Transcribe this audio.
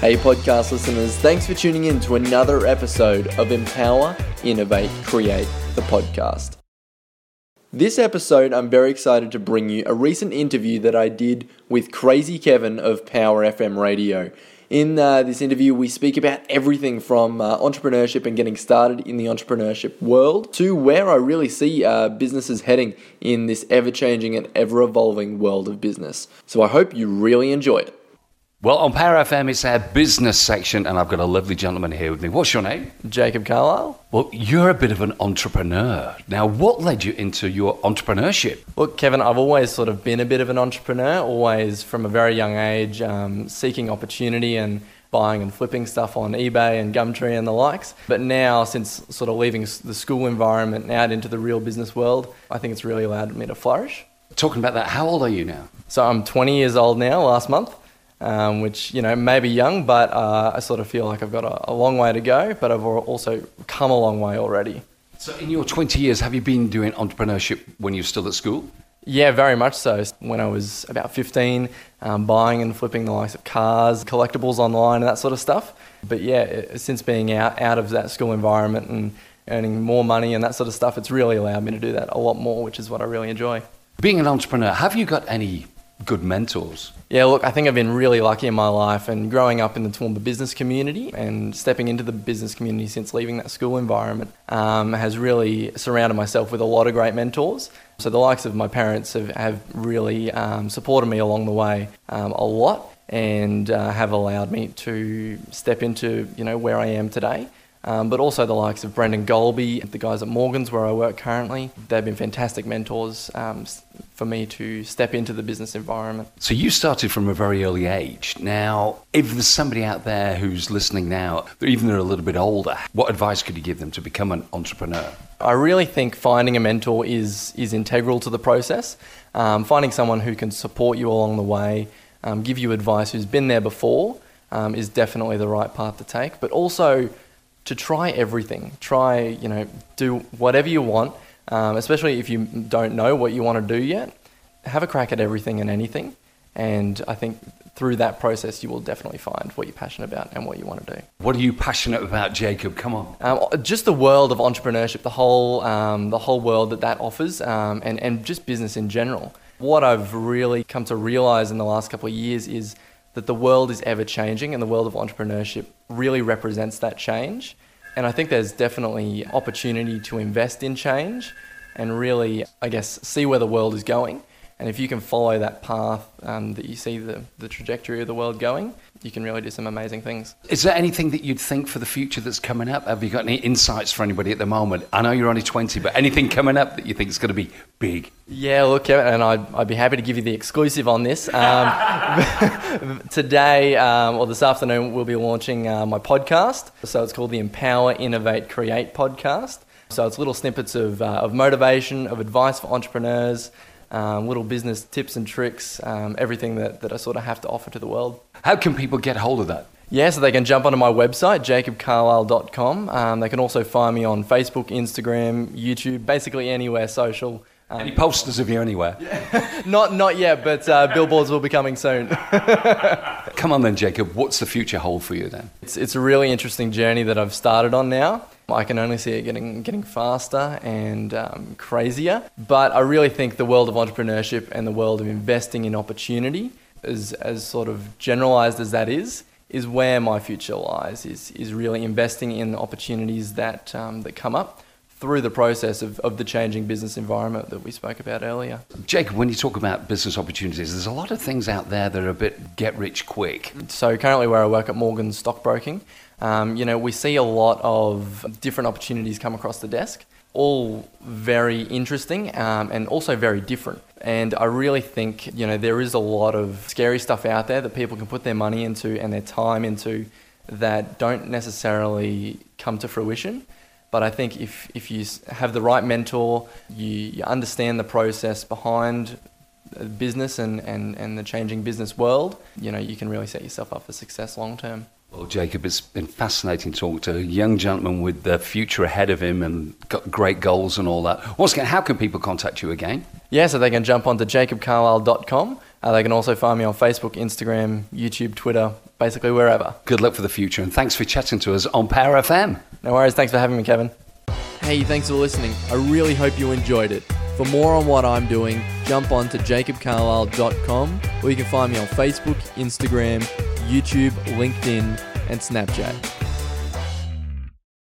Hey, podcast listeners, thanks for tuning in to another episode of Empower, Innovate, Create, the podcast. This episode, I'm very excited to bring you a recent interview that I did with Crazy Kevin of Power FM Radio. In uh, this interview, we speak about everything from uh, entrepreneurship and getting started in the entrepreneurship world to where I really see uh, businesses heading in this ever changing and ever evolving world of business. So I hope you really enjoy it. Well, on Power FM, it's our business section, and I've got a lovely gentleman here with me. What's your name? Jacob Carlisle. Well, you're a bit of an entrepreneur. Now, what led you into your entrepreneurship? Well, Kevin, I've always sort of been a bit of an entrepreneur, always from a very young age, um, seeking opportunity and buying and flipping stuff on eBay and Gumtree and the likes. But now, since sort of leaving the school environment and out into the real business world, I think it's really allowed me to flourish. Talking about that, how old are you now? So I'm 20 years old now, last month um, which you know may be young, but uh, I sort of feel like I've got a, a, long way to go. But I've also come a long way already. So, in your 20 years, have you been doing entrepreneurship when you're still at school? Yeah, very much so. When I was about 15, um, buying and flipping the likes of cars, collectibles online, and that sort of stuff. But yeah, since being out out of that school environment and earning more money and that sort of stuff, it's really allowed me to do that a lot more, which is what I really enjoy. Being an entrepreneur, have you got any good mentors? Yeah, look, I think I've been really lucky in my life and growing up in the Toowoomba business community and stepping into the business community since leaving that school environment um, has really surrounded myself with a lot of great mentors. So the likes of my parents have, have really um, supported me along the way um, a lot and uh, have allowed me to step into you know where I am today. Um, but also the likes of Brendan Golby, the guys at Morgan's where I work currently. They've been fantastic mentors um, for me to step into the business environment. So you started from a very early age. Now, if there's somebody out there who's listening now, even they're a little bit older, what advice could you give them to become an entrepreneur? I really think finding a mentor is is integral to the process. Um, finding someone who can support you along the way, um, give you advice, who's been there before, um, is definitely the right path to take. But also to try everything. Try, you know, do whatever you want, um, especially if you don't know what you want to do yet. Have a crack at everything and anything. And I think through that process, you will definitely find what you're passionate about and what you want to do. What are you passionate about, Jacob? Come on. Um, just the world of entrepreneurship, the whole, um, the whole world that that offers, um, and, and just business in general. What I've really come to realize in the last couple of years is that the world is ever changing and the world of entrepreneurship really represents that change. And I think there's definitely opportunity to invest in change and really, I guess, see where the world is going. And if you can follow that path um, that you see the, the trajectory of the world going, you can really do some amazing things. Is there anything that you'd think for the future that's coming up? Have you got any insights for anybody at the moment? I know you're only 20, but anything coming up that you think is going to be big? Yeah, look, and I'd, I'd be happy to give you the exclusive on this. Um, today, um, or this afternoon, we'll be launching uh, my podcast. So it's called the Empower, Innovate, Create podcast. So it's little snippets of, uh, of motivation, of advice for entrepreneurs, um, little business tips and tricks, um, everything that, that I sort of have to offer to the world. How can people get hold of that? Yeah, so they can jump onto my website, jacobcarlisle.com. Um, they can also find me on Facebook, Instagram, YouTube, basically anywhere social. Um, Any posters of you anywhere? not, not yet, but uh, billboards will be coming soon. Come on then, Jacob. What's the future hold for you then? It's, it's a really interesting journey that I've started on now. I can only see it getting getting faster and um, crazier. But I really think the world of entrepreneurship and the world of investing in opportunity, as as sort of generalized as that is, is where my future lies. Is is really investing in opportunities that um, that come up through the process of, of the changing business environment that we spoke about earlier. Jacob, when you talk about business opportunities, there's a lot of things out there that are a bit get rich quick. So currently where I work at Morgan Stockbroking, um, you know, we see a lot of different opportunities come across the desk, all very interesting um, and also very different. And I really think, you know, there is a lot of scary stuff out there that people can put their money into and their time into that don't necessarily come to fruition. But I think if, if you have the right mentor, you, you understand the process behind business and, and, and the changing business world, you know, you can really set yourself up for success long term. Well, Jacob, it's been fascinating talking to a young gentleman with the future ahead of him and got great goals and all that. Once again, how can people contact you again? Yeah, so they can jump onto jacobcarlisle.com. Uh, they can also find me on Facebook, Instagram, YouTube, Twitter, basically wherever. Good luck for the future, and thanks for chatting to us on Power FM. No worries. Thanks for having me, Kevin. Hey, thanks for listening. I really hope you enjoyed it. For more on what I'm doing, jump on to jacobcarlisle.com or you can find me on Facebook, Instagram, YouTube, LinkedIn, and Snapchat.